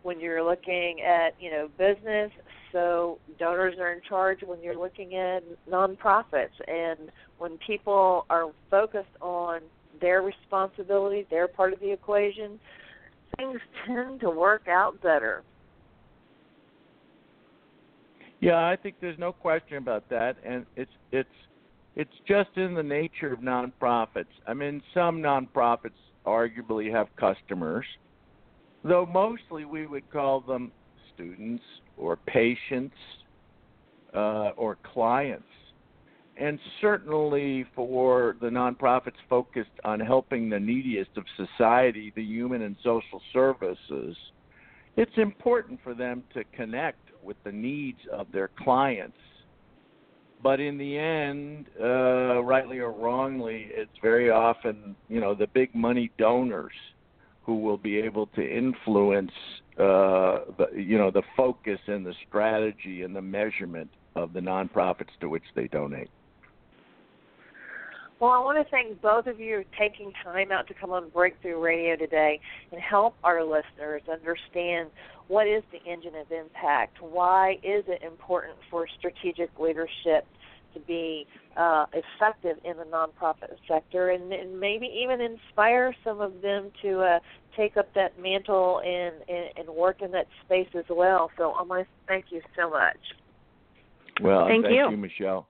when you're looking at you know business, so donors are in charge when you're looking at nonprofits and when people are focused on their responsibility, their part of the equation, things tend to work out better. Yeah, I think there's no question about that, and it's it's it's just in the nature of nonprofits. I mean, some nonprofits arguably have customers, though mostly we would call them students or patients uh, or clients. And certainly for the nonprofits focused on helping the neediest of society, the human and social services, it's important for them to connect with the needs of their clients. But in the end, uh, rightly or wrongly, it's very often you know the big money donors who will be able to influence uh, the you know the focus and the strategy and the measurement of the nonprofits to which they donate. Well, I want to thank both of you for taking time out to come on Breakthrough Radio today and help our listeners understand what is the engine of impact? Why is it important for strategic leadership to be uh, effective in the nonprofit sector, and, and, maybe even inspire some of them to uh, take up that mantle and, and, and work in that space as well. So I want to thank you so much. Well, thank, thank you. you, Michele.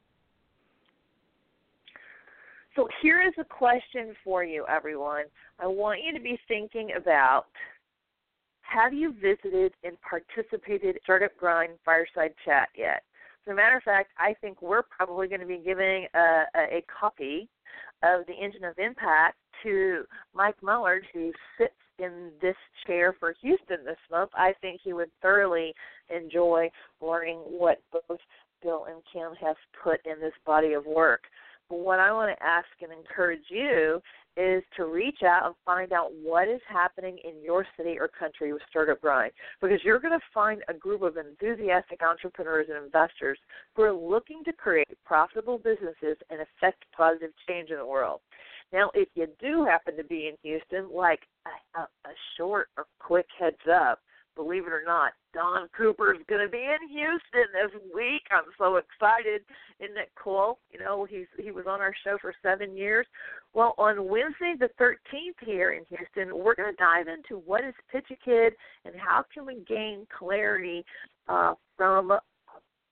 So here is a question for you, everyone. I want you to be thinking about have you visited and participated in Startup Grind Fireside Chat yet? As a matter of fact, I think we're probably going to be giving a, a, a copy of the Engine of Impact to Mike Mullard, who sits in this chair for Houston this month. I think he would thoroughly enjoy learning what both Bill and Kim have put in this body of work. But what I want to ask and encourage you is to reach out and find out what is happening in your city or country with Startup Grind because you're going to find a group of enthusiastic entrepreneurs and investors who are looking to create profitable businesses and affect positive change in the world. Now, if you do happen to be in Houston, like a, a short or quick heads up, believe it or not, Don Cooper is going to be in Houston this week. I'm so excited. Isn't that cool? You know, he's he was on our show for seven years. Well, on Wednesday the 13th here in Houston, we're going to dive into what is Pitch a Kid and how can we gain clarity uh, from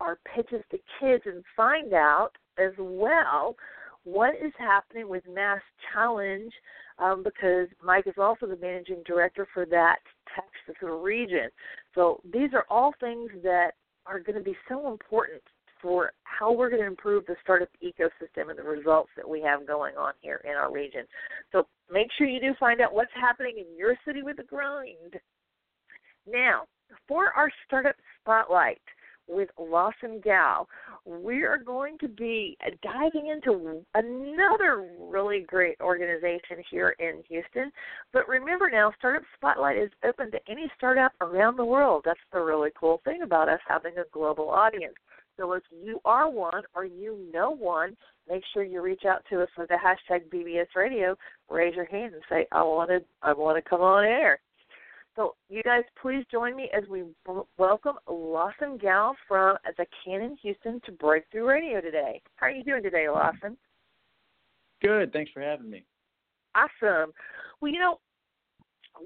our pitches to kids and find out as well what is happening with Mass Challenge um, because Mike is also the managing director for that Texas region. So these are all things that are going to be so important for how we're going to improve the startup ecosystem and the results that we have going on here in our region. So make sure you do find out what's happening in your city with the grind. Now, for our startup spotlight, with Lawson Gow. We are going to be diving into another really great organization here in Houston. But remember now, Startup Spotlight is open to any startup around the world. That's the really cool thing about us having a global audience. So if you are one or you know one, make sure you reach out to us with the hashtag BBS Radio. Raise your hand and say, "I want to, I want to come on air." So, you guys, please join me as we welcome Lawson Gow from the Cannon Houston to Breakthrough Radio today. How are you doing today, Lawson? Good. Thanks for having me. Awesome. Well, you know,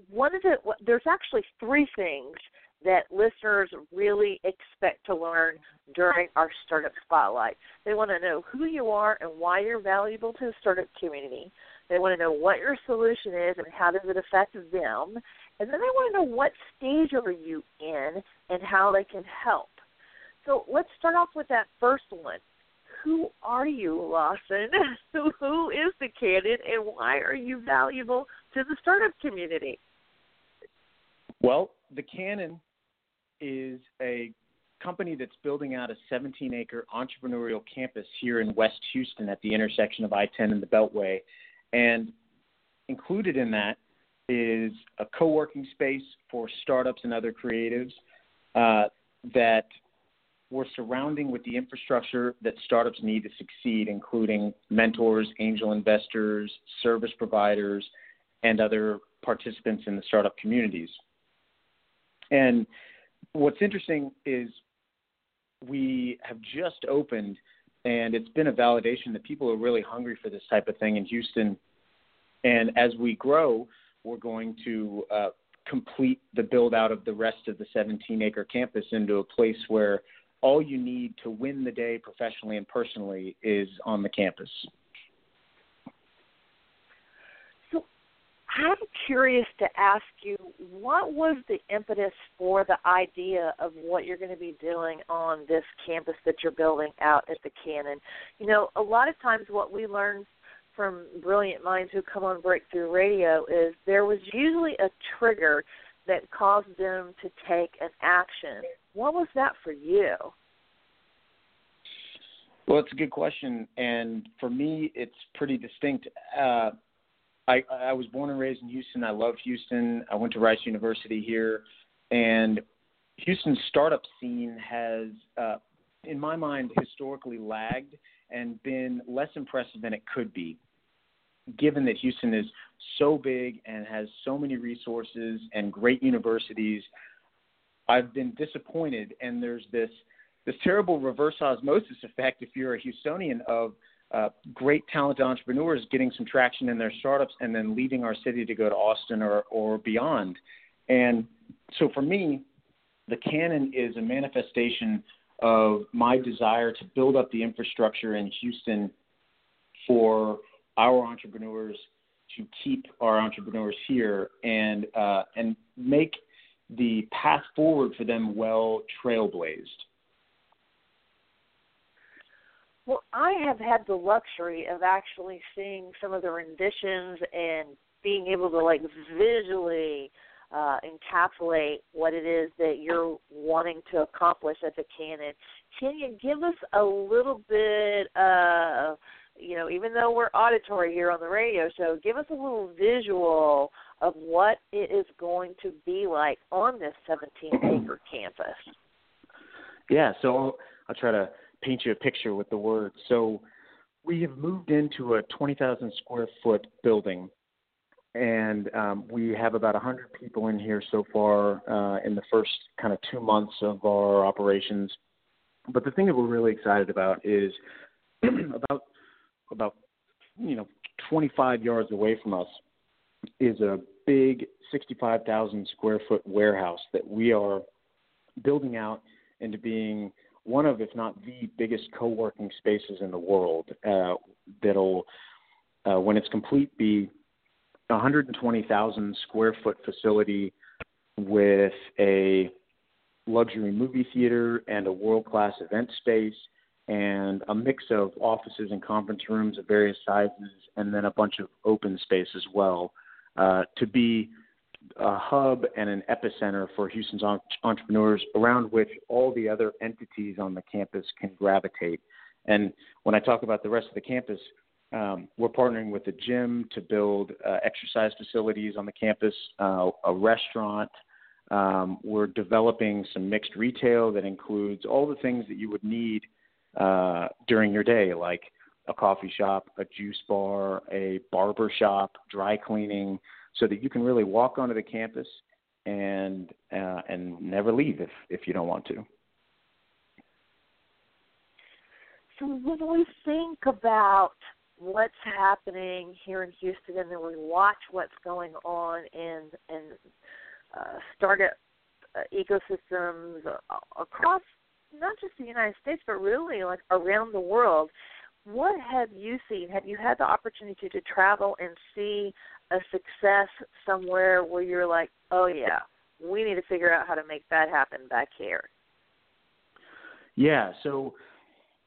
one of the there's actually three things that listeners really expect to learn during our startup spotlight. They want to know who you are and why you're valuable to the startup community. They want to know what your solution is and how does it affect them. And then they want to know what stage are you in and how they can help. So let's start off with that first one. Who are you, Lawson? who, is the candidate and why are you valuable to the startup community? Well, the Cannon is a company that's building out a 17 acre entrepreneurial campus here in West Houston at the intersection of I 10 and the Beltway. And included in that is a co working space for startups and other creatives uh, that we're surrounding with the infrastructure that startups need to succeed, including mentors, angel investors, service providers, and other participants in the startup communities. And what's interesting is we have just opened, and it's been a validation that people are really hungry for this type of thing in Houston. And as we grow, we're going to uh, complete the build out of the rest of the 17 acre campus into a place where all you need to win the day professionally and personally is on the campus. So I'm curious to ask you what was the impetus for the idea of what you're going to be doing on this campus that you're building out at the Cannon? You know, a lot of times what we learn from brilliant minds who come on Breakthrough Radio is there was usually a trigger that caused them to take an action. What was that for you? Well, it's a good question, and for me, it's pretty distinct. Uh, I, I was born and raised in Houston. I love Houston. I went to Rice University here, and Houston's startup scene has, uh, in my mind, historically lagged and been less impressive than it could be given that Houston is so big and has so many resources and great universities, I've been disappointed. And there's this this terrible reverse osmosis effect if you're a Houstonian of uh, great talented entrepreneurs getting some traction in their startups and then leaving our city to go to Austin or or beyond. And so for me, the Cannon is a manifestation of my desire to build up the infrastructure in Houston for our entrepreneurs to keep our entrepreneurs here and uh, and make the path forward for them well trailblazed. Well, I have had the luxury of actually seeing some of the renditions and being able to like visually uh, encapsulate what it is that you're wanting to accomplish at the Cannon. Can you give us a little bit of you know, even though we're auditory here on the radio show, give us a little visual of what it is going to be like on this 17 acre campus. Yeah, so I'll, I'll try to paint you a picture with the words. So we have moved into a 20,000 square foot building, and um, we have about 100 people in here so far uh, in the first kind of two months of our operations. But the thing that we're really excited about is about about you know 25 yards away from us is a big 65,000 square foot warehouse that we are building out into being one of, if not the biggest co-working spaces in the world. Uh, that'll, uh, when it's complete, be 120,000 square foot facility with a luxury movie theater and a world-class event space and a mix of offices and conference rooms of various sizes, and then a bunch of open space as well, uh, to be a hub and an epicenter for Houston's entrepreneurs around which all the other entities on the campus can gravitate. And when I talk about the rest of the campus, um, we're partnering with a gym to build uh, exercise facilities on the campus, uh, a restaurant. Um, we're developing some mixed retail that includes all the things that you would need – uh, during your day, like a coffee shop, a juice bar, a barber shop, dry cleaning, so that you can really walk onto the campus and uh, and never leave if if you don't want to. So when we think about what's happening here in Houston, and then we watch what's going on in in uh, startup ecosystems across not just the United States, but really like around the world. What have you seen? Have you had the opportunity to travel and see a success somewhere where you're like, oh yeah, we need to figure out how to make that happen back here? Yeah, so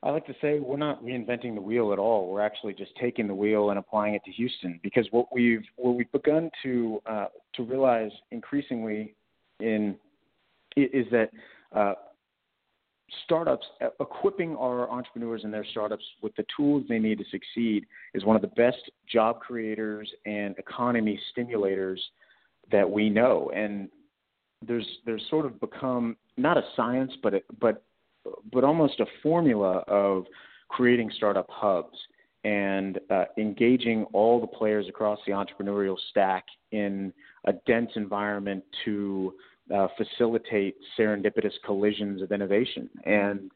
I like to say we're not reinventing the wheel at all. We're actually just taking the wheel and applying it to Houston because what we've what we've begun to uh, to realize increasingly in is that uh, startups, uh, equipping our entrepreneurs and their startups with the tools they need to succeed is one of the best job creators and economy stimulators that we know. And there's there's sort of become not a science, but a, but but almost a formula of creating startup hubs and uh, engaging all the players across the entrepreneurial stack in a dense environment to uh, facilitate serendipitous collisions of innovation. And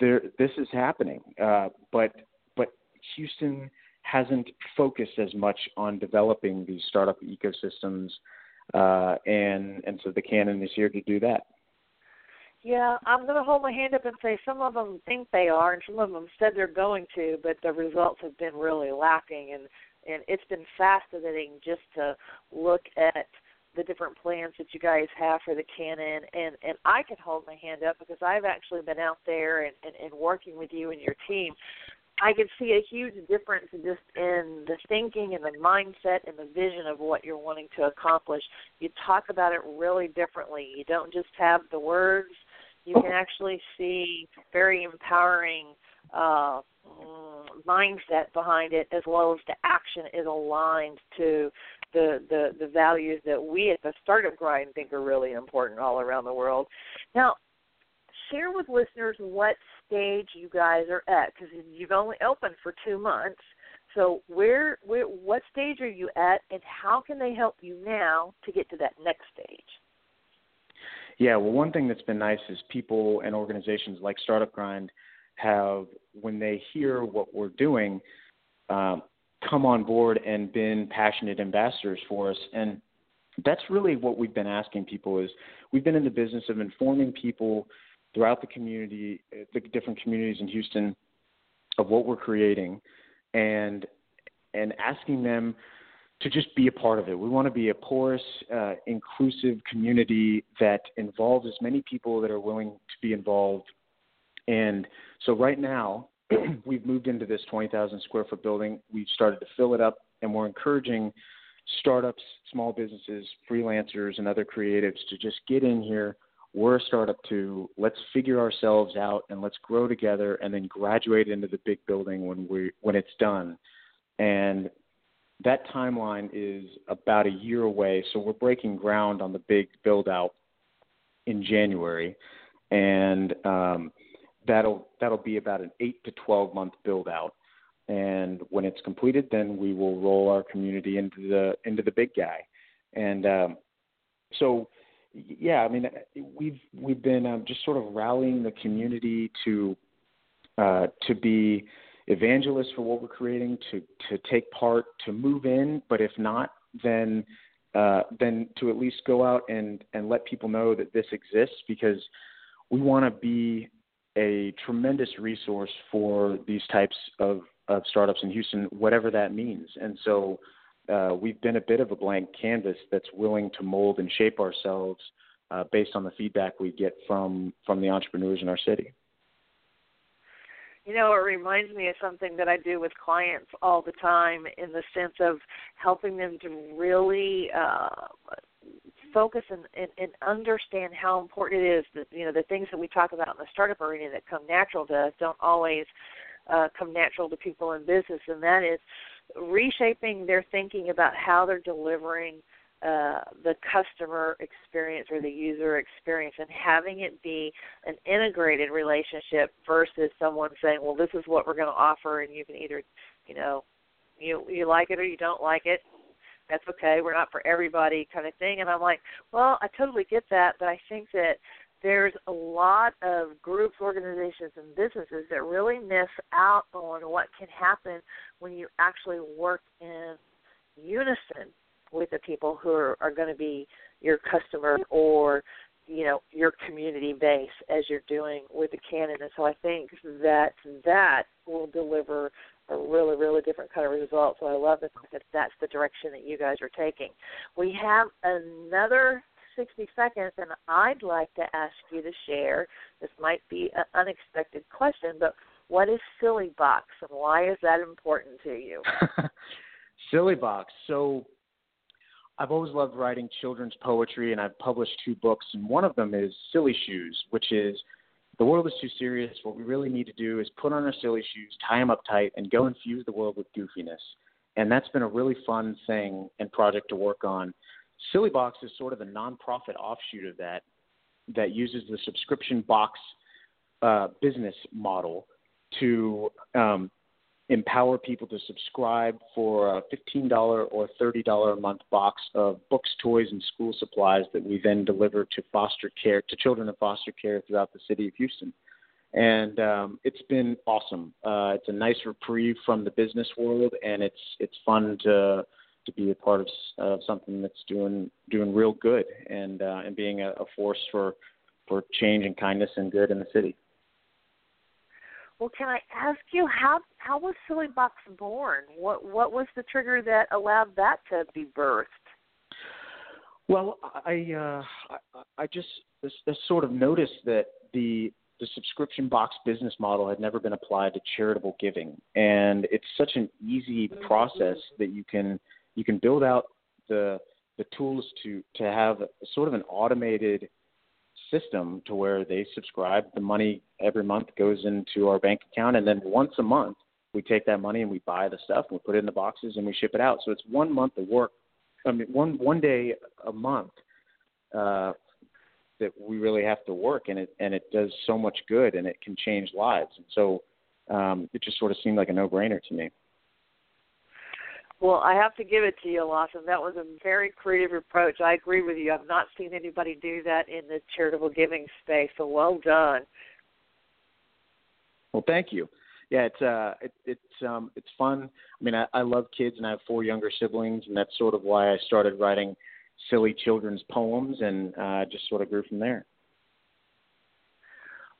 there, this is happening, uh, but but Houston hasn't focused as much on developing these startup ecosystems uh, and and so the Cannon is here to do that. Yeah, I'm going to hold my hand up and say some of them think they are, and some of them said they're going to, but the results have been really lacking, and and it's been fascinating just to look at the different plans that you guys have for the Cannon, and and I can hold my hand up because I've actually been out there and and, and working with you and your team. I can see a huge difference just in the thinking and the mindset and the vision of what you're wanting to accomplish. You talk about it really differently. You don't just have the words you can actually see very empowering uh, mindset behind it, as well as the action is aligned to the, the the values that we at the startup grind think are really important all around the world. Now, share with listeners what stage you guys are at, because you've only opened for two months. So where, where, what stage are you at, and how can they help you now to get to that next stage? Yeah, well, one thing that's been nice is people and organizations like Startup Grind have, when they hear what we're doing, um, come on board and been passionate ambassadors for us. And that's really what we've been asking people is we've been in the business of informing people throughout the community, the different communities in Houston, of what we're creating, and and asking them to just be a part of it. We want to be a porous, uh, inclusive community that involves as many people that are willing to be involved. And so right now, we've moved into this 20,000 square foot building. We've started to fill it up, and we're encouraging startups, small businesses, freelancers, and other creatives to just get in here. We're a startup too. Let's figure ourselves out and let's grow together, and then graduate into the big building when we when it's done. And that timeline is about a year away. So we're breaking ground on the big build out in January, and um, that'll that'll be about an eight to twelve month build out. And when it's completed, then we will roll our community into the into the big guy. And um, so, yeah, I mean, we've we've been um, just sort of rallying the community to uh, to be evangelists for what we're creating to to take part to move in but if not then uh, then to at least go out and and let people know that this exists because we want to be a tremendous resource for these types of of startups in Houston whatever that means and so uh, we've been a bit of a blank canvas that's willing to mold and shape ourselves uh, based on the feedback we get from from the entrepreneurs in our city. You know, it reminds me of something that I do with clients all the time in the sense of helping them to really uh, focus and, and, and understand how important it is that, you know, the things that we talk about in the startup arena that come natural to us don't always uh, come natural to people in business, and that is reshaping their thinking about how they're delivering – uh, the customer experience or the user experience and having it be an integrated relationship versus someone saying, "Well, this is what we're going to offer, and you can either, you know, you you like it or you don't like it. That's okay. We're not for everybody, kind of thing." And I'm like, "Well, I totally get that, but I think that." There's a lot of groups, organizations, and businesses that really miss out on what can happen when you actually work in unison with the people who are, are going to be your customer or you know your community base as you're doing with the Cannon. And so I think that that will deliver a really really different kind of result. So I love the fact that that's the direction that you guys are taking. We have another 60 seconds, and I'd like to ask you to share. This might be an unexpected question, but what is Silly Box, and why is that important to you? Silly Box. So I've always loved writing children's poetry, and I've published two books, and one of them is Silly Shoes, which is the world is too serious. What we really need to do is put on our silly shoes, tie them up tight, and go infuse the world with goofiness. And that's been a really fun thing and project to work on. Silly Box is sort of a nonprofit offshoot of that that uses the subscription box uh, business model to um, empower people to subscribe for a $15 or $30 a month box of books, toys, and school supplies that we then deliver to foster care to children in foster care throughout the city of Houston. And um, it's been awesome. Uh, it's a nice reprieve from the business world, and it's it's fun to to be a part of of something that's doing doing real good and uh, and being a, a force for for change and kindness and good in the city. Well, can I ask you how how was Silly Box born? What what was the trigger that allowed that to be birthed? Well, I uh, I, I just, just sort of noticed that the the subscription box business model had never been applied to charitable giving, and it's such an easy process that you can you can build out the the tools to to have sort of an automated system to where they subscribe the money every month goes into our bank account and then once a month we take that money and we buy the stuff and we put it in the boxes and we ship it out. So it's one month of work i mean one one day a month uh that we really have to work and it and it does so much good and it can change lives. And so um it just sort of seemed like a no brainer to me well, I have to give it to you, Lawson. That was a very creative approach. I agree with you. I've not seen anybody do that in the charitable giving space. So well done. Well, thank you. Yeah, it's uh, it, it's um, it's fun. I mean, I, I love kids, and I have four younger siblings, and that's sort of why I started writing silly children's poems, and uh, just sort of grew from there.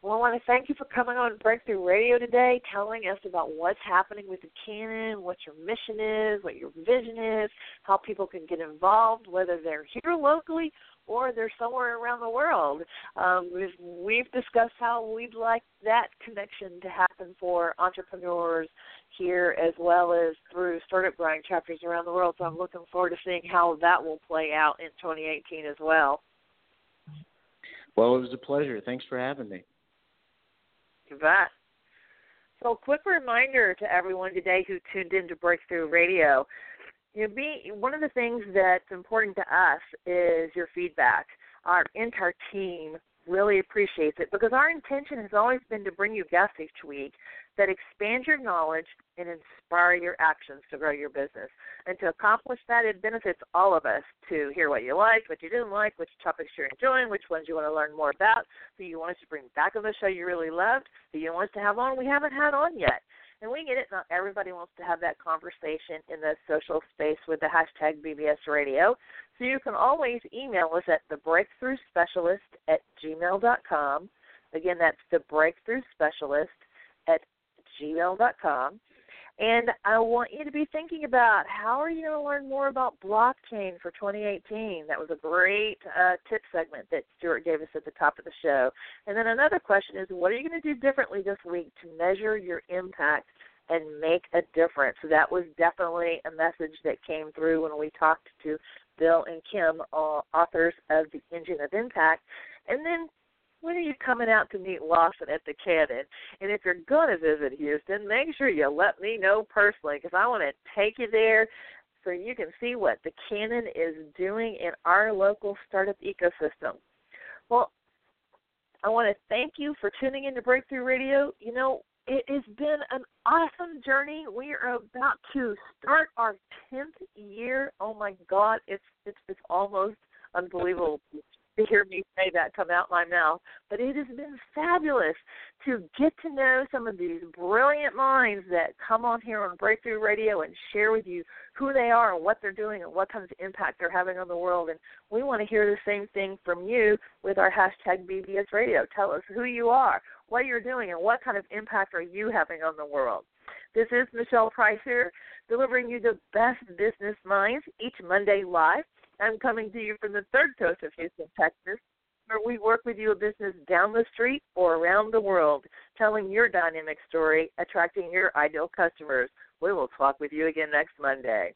Well, I want to thank you for coming on Breakthrough Radio today, telling us about what's happening with the Cannon, what your mission is, what your vision is, how people can get involved, whether they're here locally or they're somewhere around the world. Um, we've, we've discussed how we'd like that connection to happen for entrepreneurs here as well as through startup grind chapters around the world. So I'm looking forward to seeing how that will play out in 2018 as well. Well, it was a pleasure. Thanks for having me. Bet. So, quick reminder to everyone today who tuned in to Breakthrough Radio. You know, be, one of the things that's important to us is your feedback. Our entire team really appreciates it because our intention has always been to bring you guests each week that expand your knowledge and inspire your actions to grow your business. And to accomplish that, it benefits all of us to hear what you like, what you didn't like, which topics you're enjoying, which ones you want to learn more about, who you want us to bring back on the show you really loved, who you want us to have on we haven't had on yet. And we get it. Not everybody wants to have that conversation in the social space with the hashtag BBS Radio. So you can always email us at the breakthrough specialist at gmail.com. Again, that's the breakthrough specialist at gmail.com. And I want you to be thinking about how are you going to learn more about blockchain for 2018. That was a great uh, tip segment that Stewart gave us at the top of the show. And then another question is, what are you going to do differently this week to measure your impact and make a difference? So that was definitely a message that came through when we talked to Bill and Kim, uh, authors of The Engine of Impact. And then when are you coming out to meet Lawson at the Cannon? And if you're going to visit Houston, make sure you let me know personally because I want to take you there so you can see what the Cannon is doing in our local startup ecosystem. Well, I want to thank you for tuning in to Breakthrough Radio. You know, it has been an awesome journey. We are about to start our tenth year. Oh my God, it's it's it's almost unbelievable to hear me say that come out my mouth. But it has been fabulous to get to know some of these brilliant minds that come on here on Breakthrough Radio and share with you who they are and what they're doing and what kind of impact they're having on the world. And we want to hear the same thing from you with our hashtag BBS Radio. Tell us who you are, what you're doing, and what kind of impact are you having on the world. This is Michele Price here, delivering you the best business minds each Monday live I'm coming to you from the third coast of Houston, Texas, where we work with you a business down the street or around the world, telling your dynamic story, attracting your ideal customers. We will talk with you again next Monday.